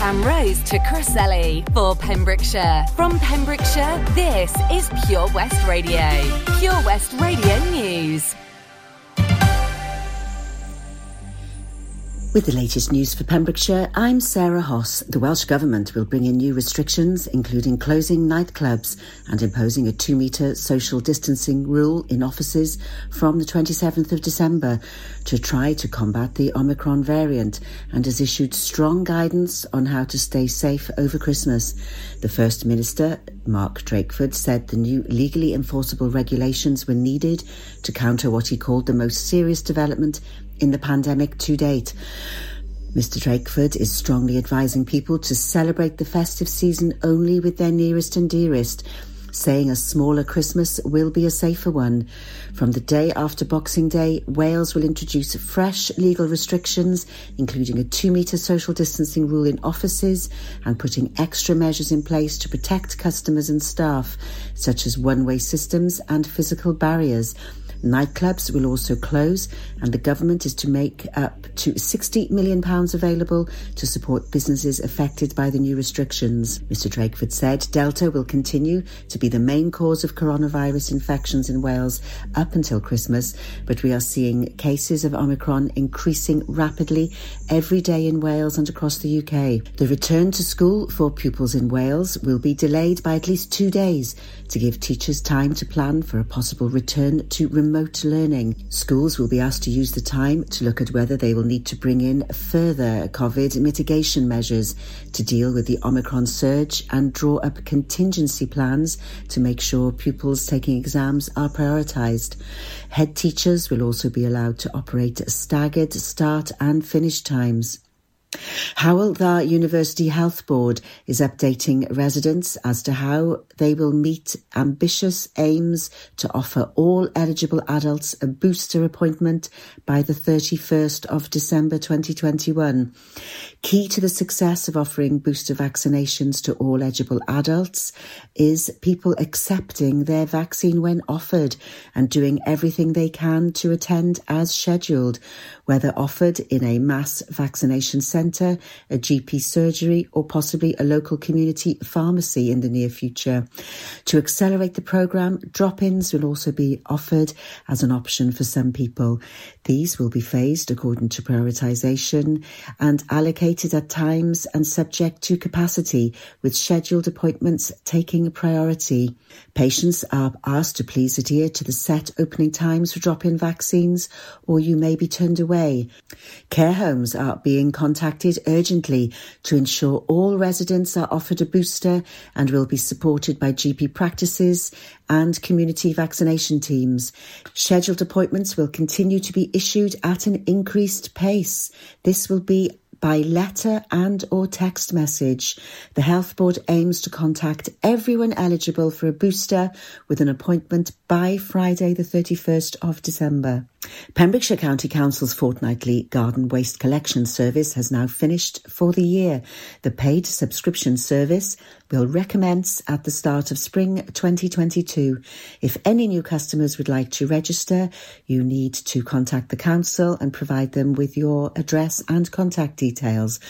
Camrose to Crossley for Pembrokeshire. From Pembrokeshire, this is Pure West Radio. Pure West Radio News. With the latest news for Pembrokeshire, I'm Sarah Hoss. The Welsh Government will bring in new restrictions, including closing nightclubs and imposing a two metre social distancing rule in offices from the 27th of December to try to combat the Omicron variant and has issued strong guidance on how to stay safe over Christmas. The First Minister, Mark Drakeford, said the new legally enforceable regulations were needed to counter what he called the most serious development in the pandemic to date. Mr. Drakeford is strongly advising people to celebrate the festive season only with their nearest and dearest, saying a smaller Christmas will be a safer one. From the day after Boxing Day, Wales will introduce fresh legal restrictions, including a two metre social distancing rule in offices and putting extra measures in place to protect customers and staff, such as one way systems and physical barriers. Nightclubs will also close, and the government is to make up to £60 million available to support businesses affected by the new restrictions. Mr. Drakeford said Delta will continue to be the main cause of coronavirus infections in Wales up until Christmas, but we are seeing cases of Omicron increasing rapidly every day in Wales and across the UK. The return to school for pupils in Wales will be delayed by at least two days to give teachers time to plan for a possible return to remote learning. Schools will be asked to use the time to look at whether they will need to bring in further COVID mitigation measures to deal with the Omicron surge and draw up contingency plans to make sure pupils taking exams are prioritised. Head teachers will also be allowed to operate a staggered start and finish times. Hywel University Health Board is updating residents as to how they will meet ambitious aims to offer all eligible adults a booster appointment by the 31st of December 2021. Key to the success of offering booster vaccinations to all eligible adults is people accepting their vaccine when offered and doing everything they can to attend as scheduled, whether offered in a mass vaccination centre, a GP surgery, or possibly a local community pharmacy in the near future. To accelerate the programme, drop ins will also be offered as an option for some people. These will be phased according to prioritisation and allocated at times and subject to capacity, with scheduled appointments taking priority. Patients are asked to please adhere to the set opening times for drop in vaccines, or you may be turned away. Care homes are being contacted urgently to ensure all residents are offered a booster and will be supported by GP practices and community vaccination teams. Scheduled appointments will continue to be issued at an increased pace. This will be by letter and or text message. The Health Board aims to contact everyone eligible for a booster with an appointment by Friday the 31st of December. Pembrokeshire County Council's fortnightly garden waste collection service has now finished for the year. The paid subscription service will recommence at the start of spring 2022. If any new customers would like to register, you need to contact the council and provide them with your address and contact details.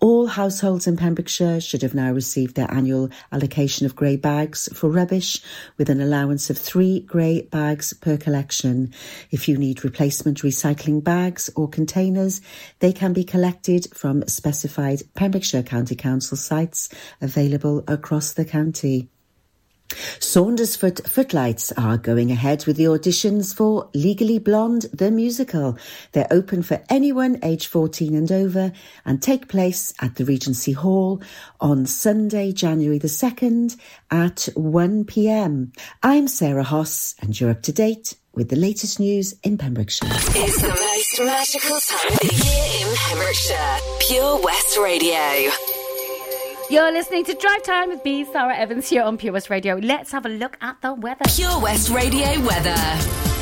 All households in Pembrokeshire should have now received their annual allocation of grey bags for rubbish with an allowance of three grey bags per collection. If you need replacement recycling bags or containers, they can be collected from specified Pembrokeshire County Council sites available across the county. Saundersfoot Footlights are going ahead with the auditions for Legally Blonde the musical. They're open for anyone aged 14 and over and take place at the Regency Hall on Sunday, January the 2nd at 1pm. I'm Sarah Hoss and you're up to date with the latest news in Pembrokeshire. It's the most magical time of the year in Pembrokeshire. Pure West Radio. You're listening to Drive Time with me, Sara Evans, here on Pure West Radio. Let's have a look at the weather. Pure West Radio weather.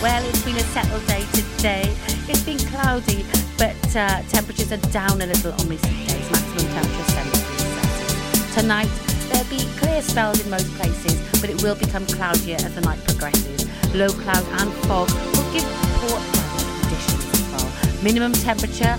Well, it's been a settled day today. It's been cloudy, but uh, temperatures are down a little on recent days. Maximum temperature 7 degrees Celsius. Tonight, there'll be clear spells in most places, but it will become cloudier as the night progresses. Low cloud and fog will give poor weather conditions as well. Minimum temperature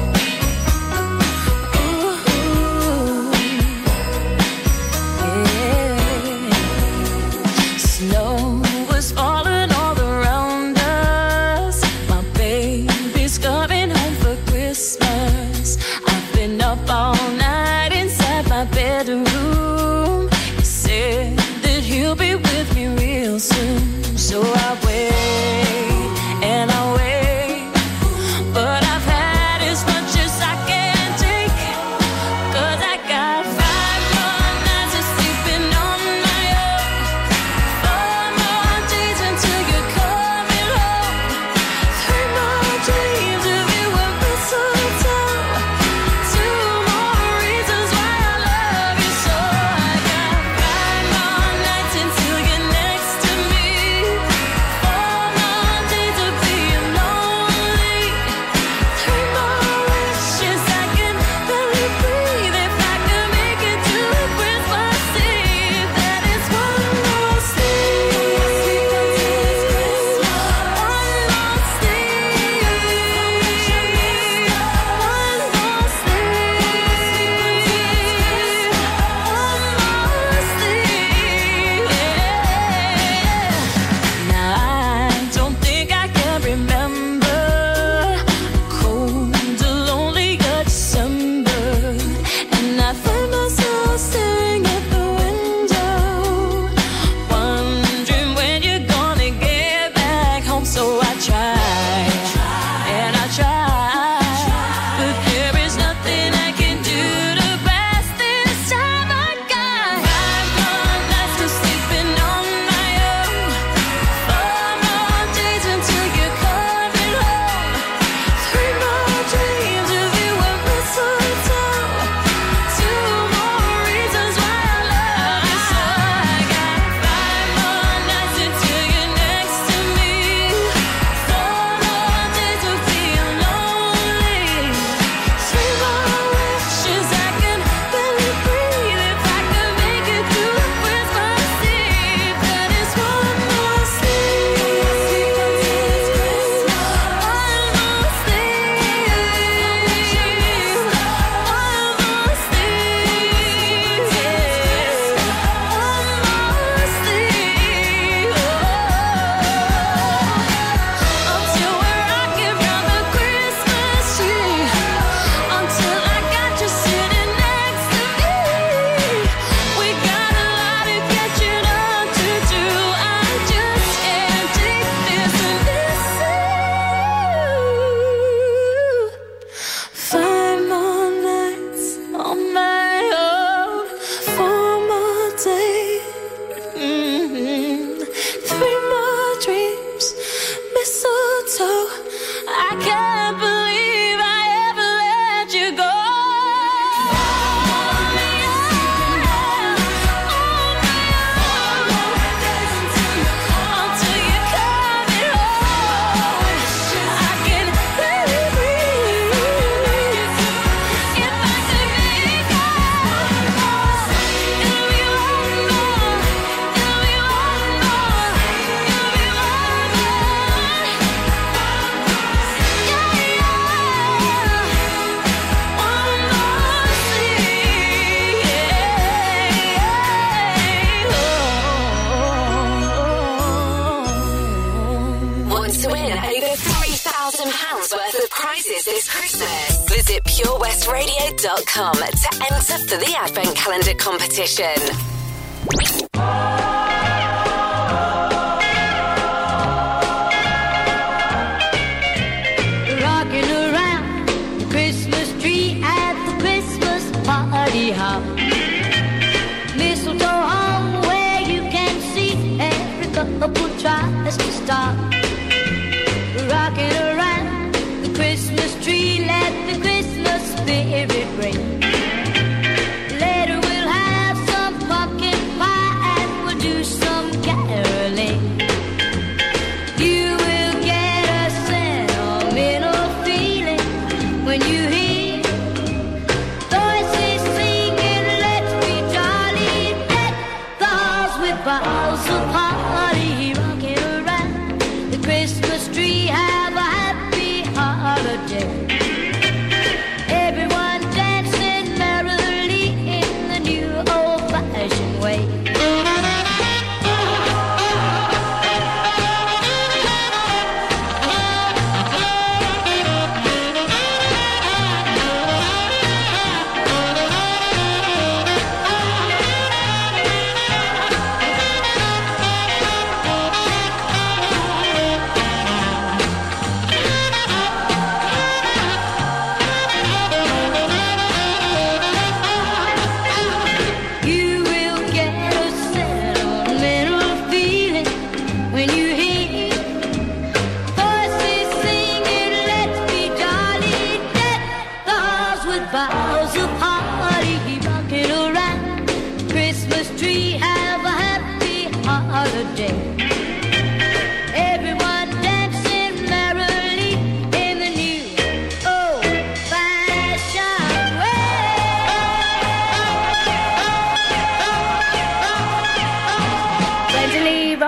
Bring.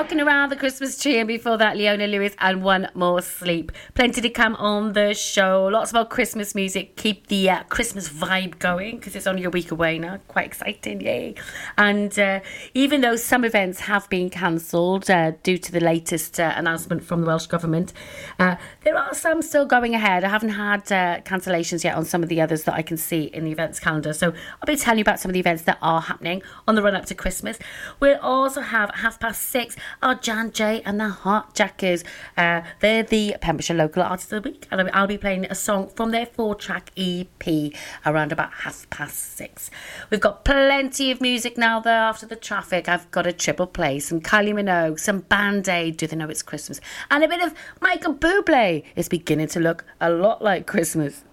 Rocking around the Christmas tree, and before that, Leona Lewis and One More Sleep. Plenty to come on the show. Lots of our Christmas music. Keep the uh, Christmas vibe going because it's only a week away now. Quite exciting, yay! And uh, even though some events have been cancelled uh, due to the latest uh, announcement from the Welsh Government, uh, there are some still going ahead. I haven't had uh, cancellations yet on some of the others that I can see in the events calendar. So I'll be telling you about some of the events that are happening on the run up to Christmas. We'll also have half past six are Jan J and the Heart Jackers. Uh, they're the Pembrokeshire Local Artist of the Week, and I'll be playing a song from their four track EP around about half past six. We've got plenty of music now, though, after the traffic. I've got a triple play, some Kylie Minogue, some Band Aid, Do They Know It's Christmas, and a bit of Michael Bublé. It's beginning to look a lot like Christmas.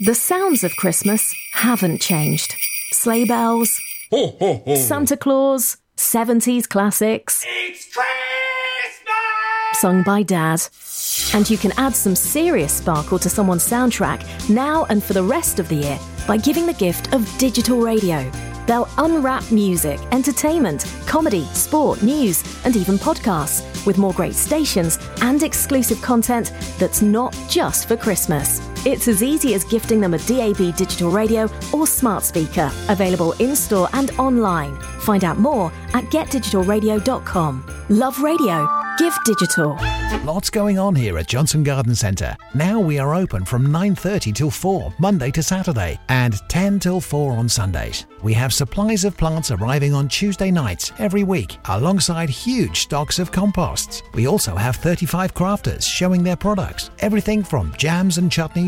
The sounds of Christmas haven't changed. Sleigh bells, Ho, ho, ho. Santa Claus, 70s classics. It's Christmas! Sung by Dad. And you can add some serious sparkle to someone's soundtrack now and for the rest of the year by giving the gift of digital radio. They'll unwrap music, entertainment, comedy, sport, news, and even podcasts with more great stations and exclusive content that's not just for Christmas. It's as easy as gifting them a DAB digital radio or smart speaker, available in store and online. Find out more at getdigitalradio.com. Love radio. Give digital. Lots going on here at Johnston Garden Centre. Now we are open from 9:30 till 4 Monday to Saturday and 10 till 4 on Sundays. We have supplies of plants arriving on Tuesday nights every week alongside huge stocks of composts. We also have 35 crafters showing their products, everything from jams and chutneys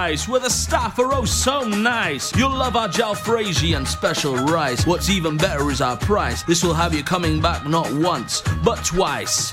where the staff are oh so nice. You'll love our jalfrezi and special rice. What's even better is our price. This will have you coming back not once, but twice.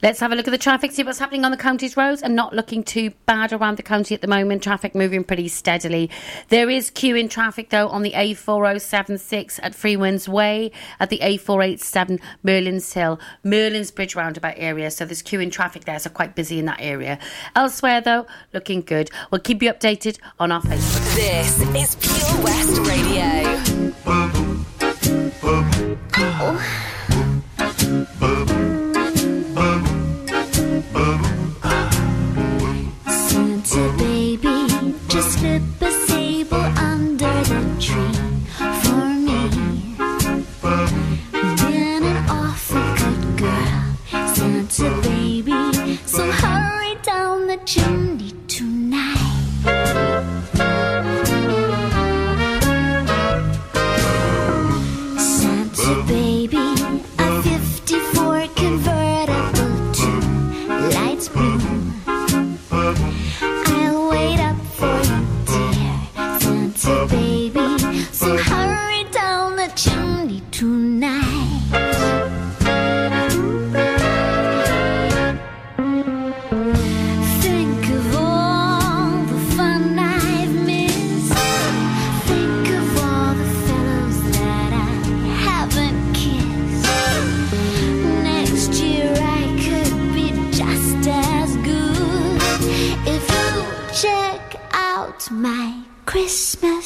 Let's have a look at the traffic, see what's happening on the county's roads, and not looking too bad around the county at the moment. Traffic moving pretty steadily. There is queuing traffic though on the A4076 at Freemans Way, at the A487 Merlin's Hill, Merlin's Bridge roundabout area. So there's queuing traffic there, so quite busy in that area. Elsewhere though, looking good. We'll keep you updated on our Facebook. This is Pure West Radio. Santa Christmas.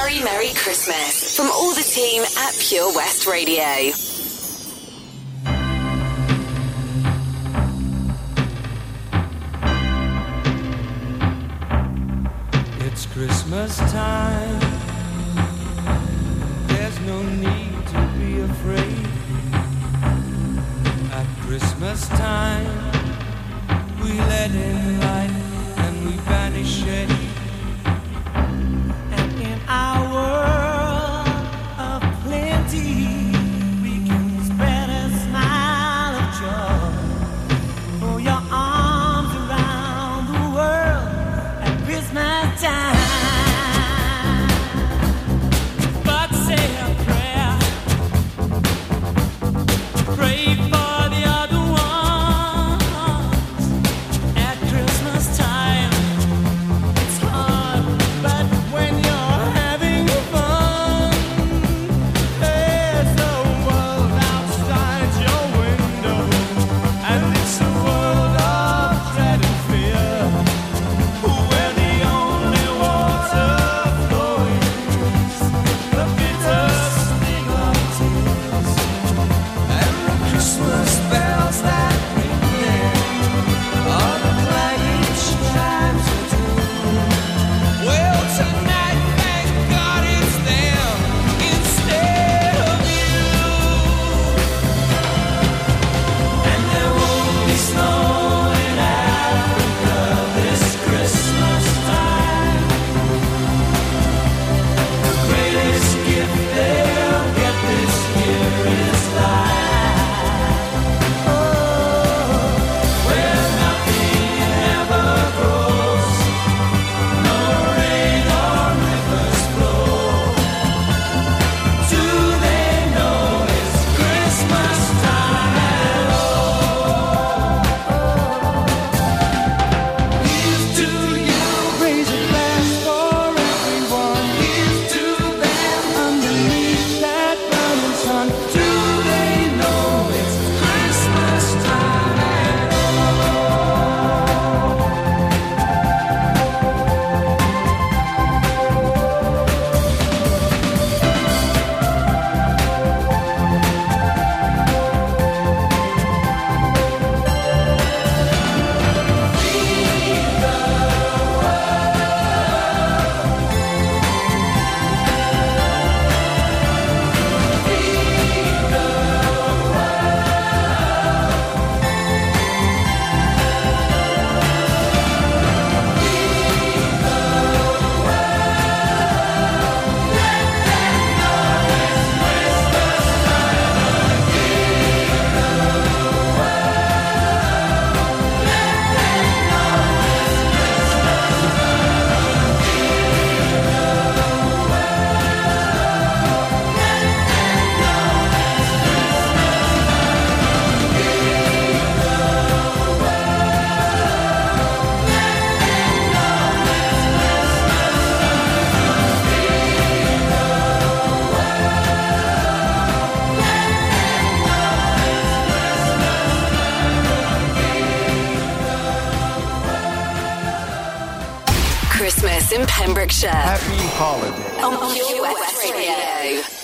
very Merry Christmas from all the team at Pure West Radio. It's Christmas time. There's no need to be afraid. At Christmas time, we let in light and we banish it. Holiday. On West Radio.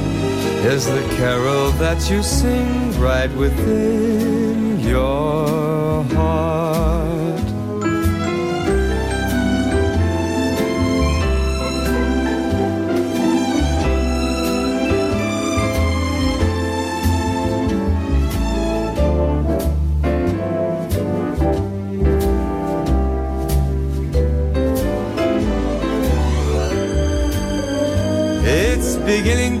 is the carol that you sing right within your heart. It's beginning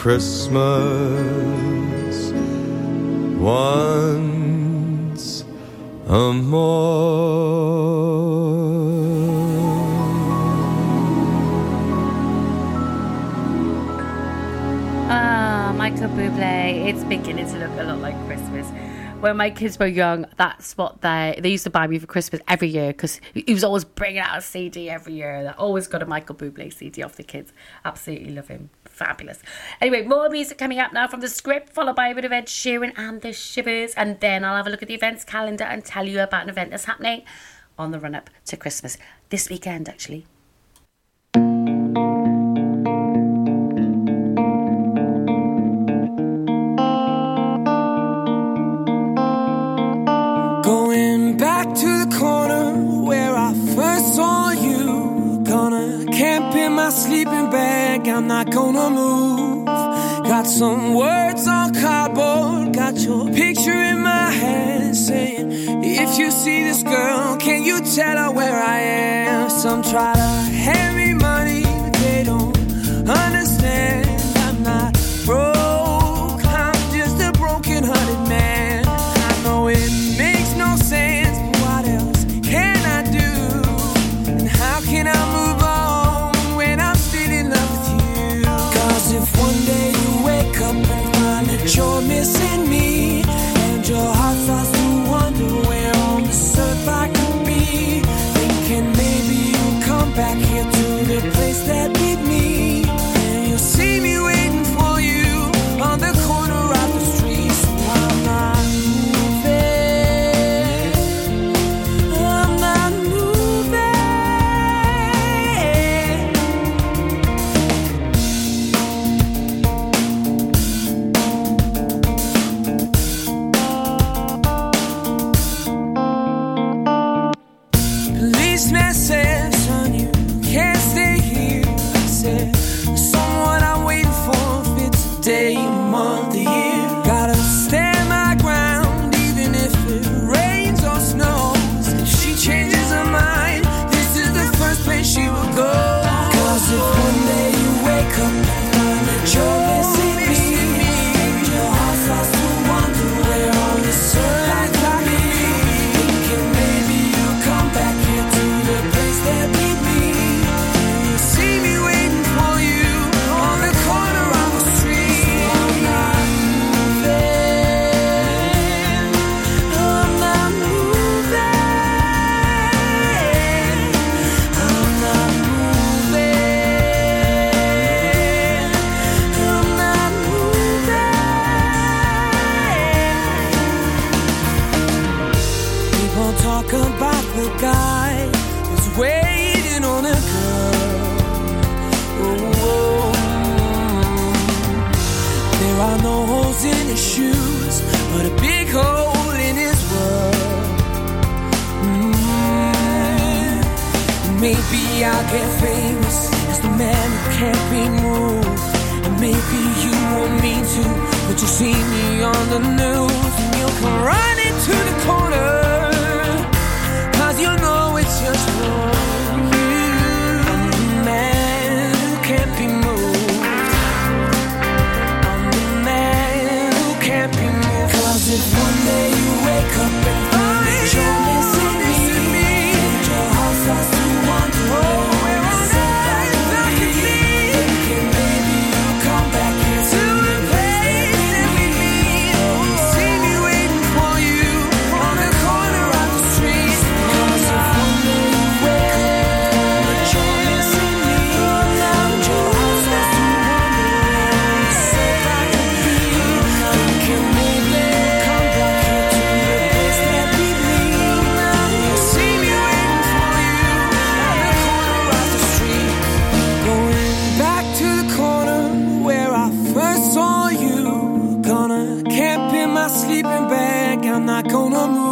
Christmas once a Ah, Michael Bublé. It's beginning to look a lot like Christmas. When my kids were young, that's what they they used to buy me for Christmas every year because he was always bringing out a CD every year. They always got a Michael Bublé CD off the kids. Absolutely love him. Fabulous. Anyway, more music coming up now from the script, followed by a bit of Ed Sheeran and the Shivers, and then I'll have a look at the events calendar and tell you about an event that's happening on the run up to Christmas this weekend, actually. Going back to the corner where I first saw you. Gonna camp in my sleeping bag, I'm not gonna move. Got some words on cardboard, got your picture in my hand saying, If you see this girl, can you tell her where I am? Some try to hand I'm not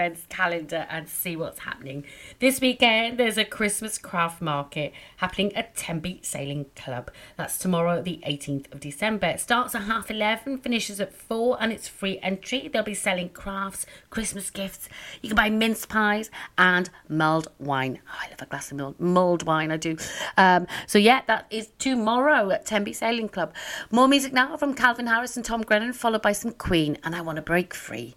events calendar and see what's happening. This weekend, there's a Christmas craft market happening at Tenby Sailing Club. That's tomorrow, the 18th of December. It starts at half 11, finishes at 4, and it's free entry. They'll be selling crafts, Christmas gifts. You can buy mince pies and mulled wine. Oh, I love a glass of mulled, mulled wine, I do. Um, so, yeah, that is tomorrow at Tenby Sailing Club. More music now from Calvin Harris and Tom Grennan, followed by some Queen, and I want to break free.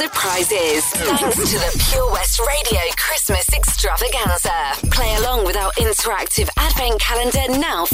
£3,000 of prizes. Thanks to the Pure West Radio Christmas Extravaganza. Play along with our interactive advent calendar now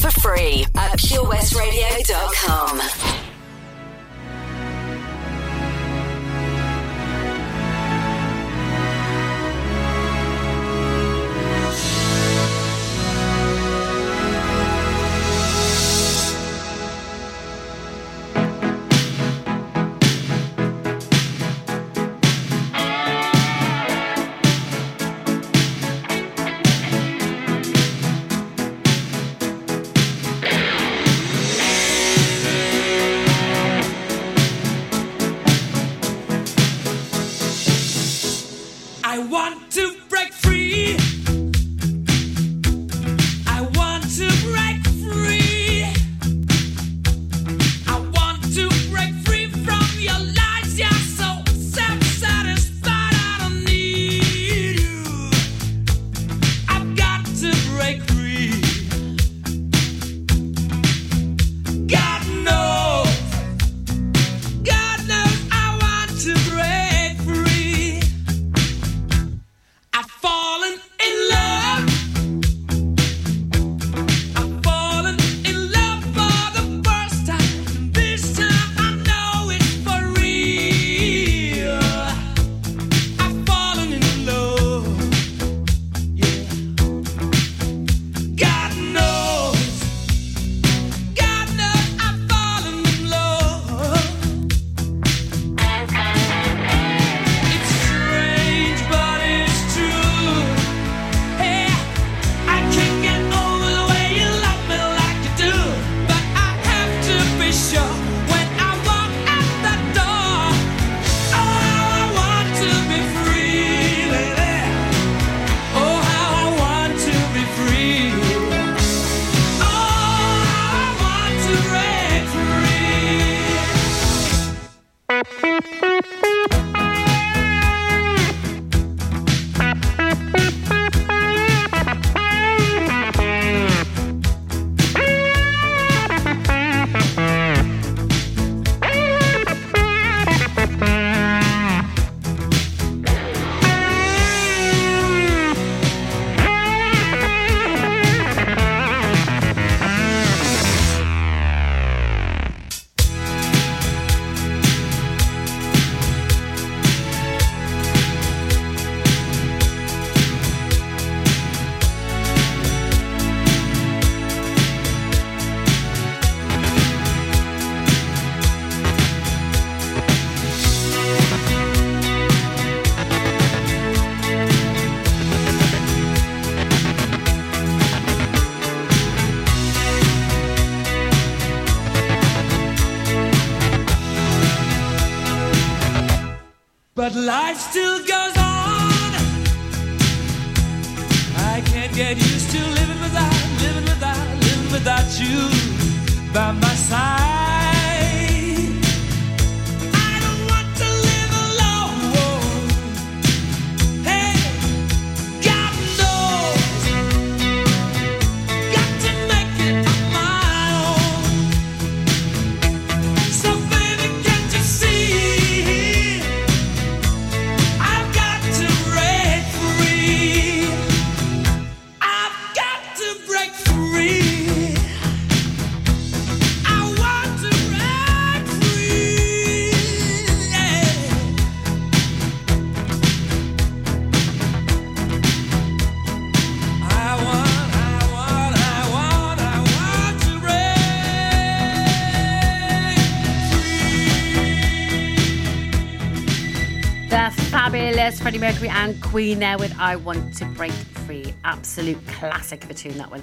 fabulous Freddie Mercury and Queen there with I Want to Break Free. Absolute classic of a tune, that one.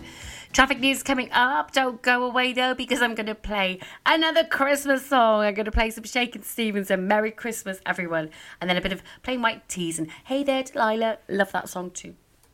Traffic news coming up. Don't go away though, because I'm going to play another Christmas song. I'm going to play some Shakin' Stevens and Merry Christmas, everyone. And then a bit of Plain White T's and Hey There, Delilah. Love that song too.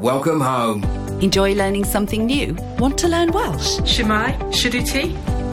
Welcome home. Enjoy learning something new? Want to learn Welsh? Shemai, Shuduti?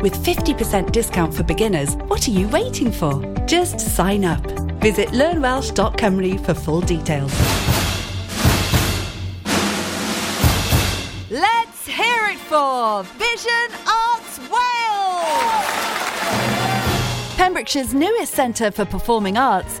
With 50% discount for beginners, what are you waiting for? Just sign up. Visit learnwelsh.cymru for full details. Let's hear it for Vision Arts Wales! Pembrokeshire's newest centre for performing arts,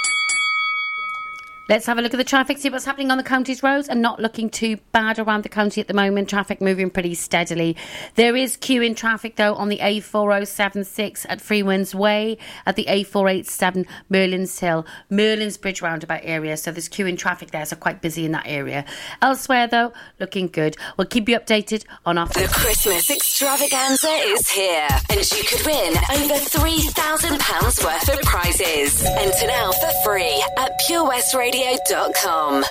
Let's have a look at the traffic, see what's happening on the county's roads, and not looking too bad around the county at the moment. Traffic moving pretty steadily. There is queuing traffic though on the A4076 at Freemans Way, at the A487 Merlin's Hill, Merlin's Bridge roundabout area. So there's queuing traffic there, so quite busy in that area. Elsewhere though, looking good. We'll keep you updated on our. The Christmas extravaganza is here, and you could win over £3,000 worth of prizes. Enter now for free at purewestradio.com. Snow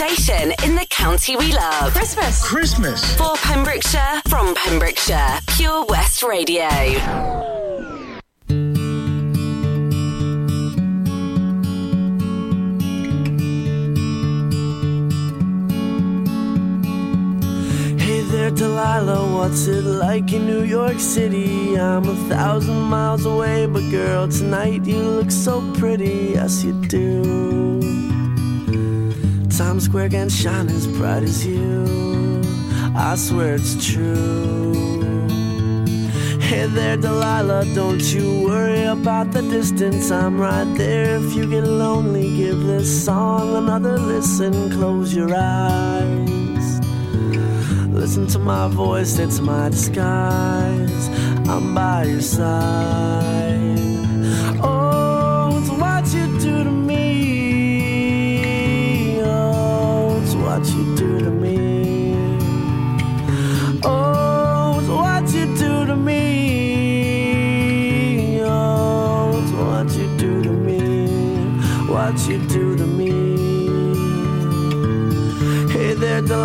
station in the county we love. Christmas. Christmas. For Pembrokeshire, from Pembrokeshire, Pure West Radio. Hey there, Delilah, what's it like in New York City? I'm a thousand miles away, but girl, tonight you look so pretty, yes you do. Times Square can shine as bright as you, I swear it's true. Hey there, Delilah, don't you worry about the distance, I'm right there. If you get lonely, give this song another listen, close your eyes. Listen to my voice, it's my disguise. I'm by your side.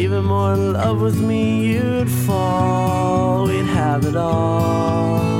Even more in love with me, you'd fall. We'd have it all.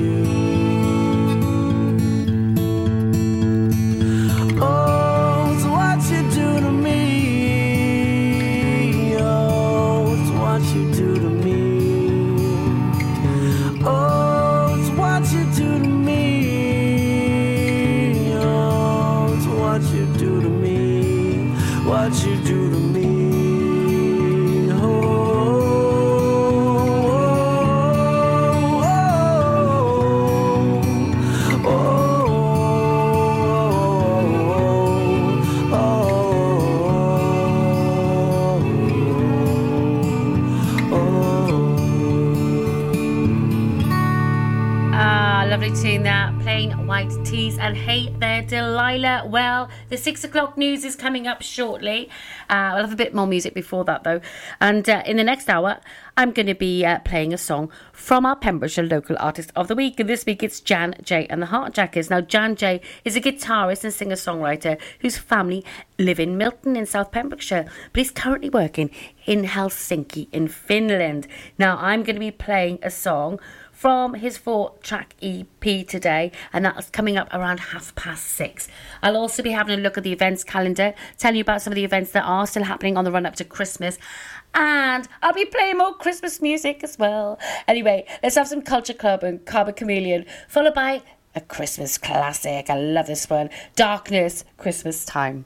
And hey there, Delilah. Well, the six o'clock news is coming up shortly. Uh, we'll have a bit more music before that, though. And uh, in the next hour, I'm going to be uh, playing a song from our Pembrokeshire Local Artist of the Week. And this week it's Jan J and the Heartjackers. Now, Jan J is a guitarist and singer songwriter whose family live in Milton in South Pembrokeshire, but he's currently working in Helsinki in Finland. Now, I'm going to be playing a song from his four track EP today, and that's coming up around half past six. I'll also be having a look at the events calendar, telling you about some of the events that are still happening on the run up to Christmas. And I'll be playing more Christmas music as well. Anyway, let's have some Culture Club and Karma Chameleon, followed by a Christmas classic. I love this one Darkness, Christmas Time.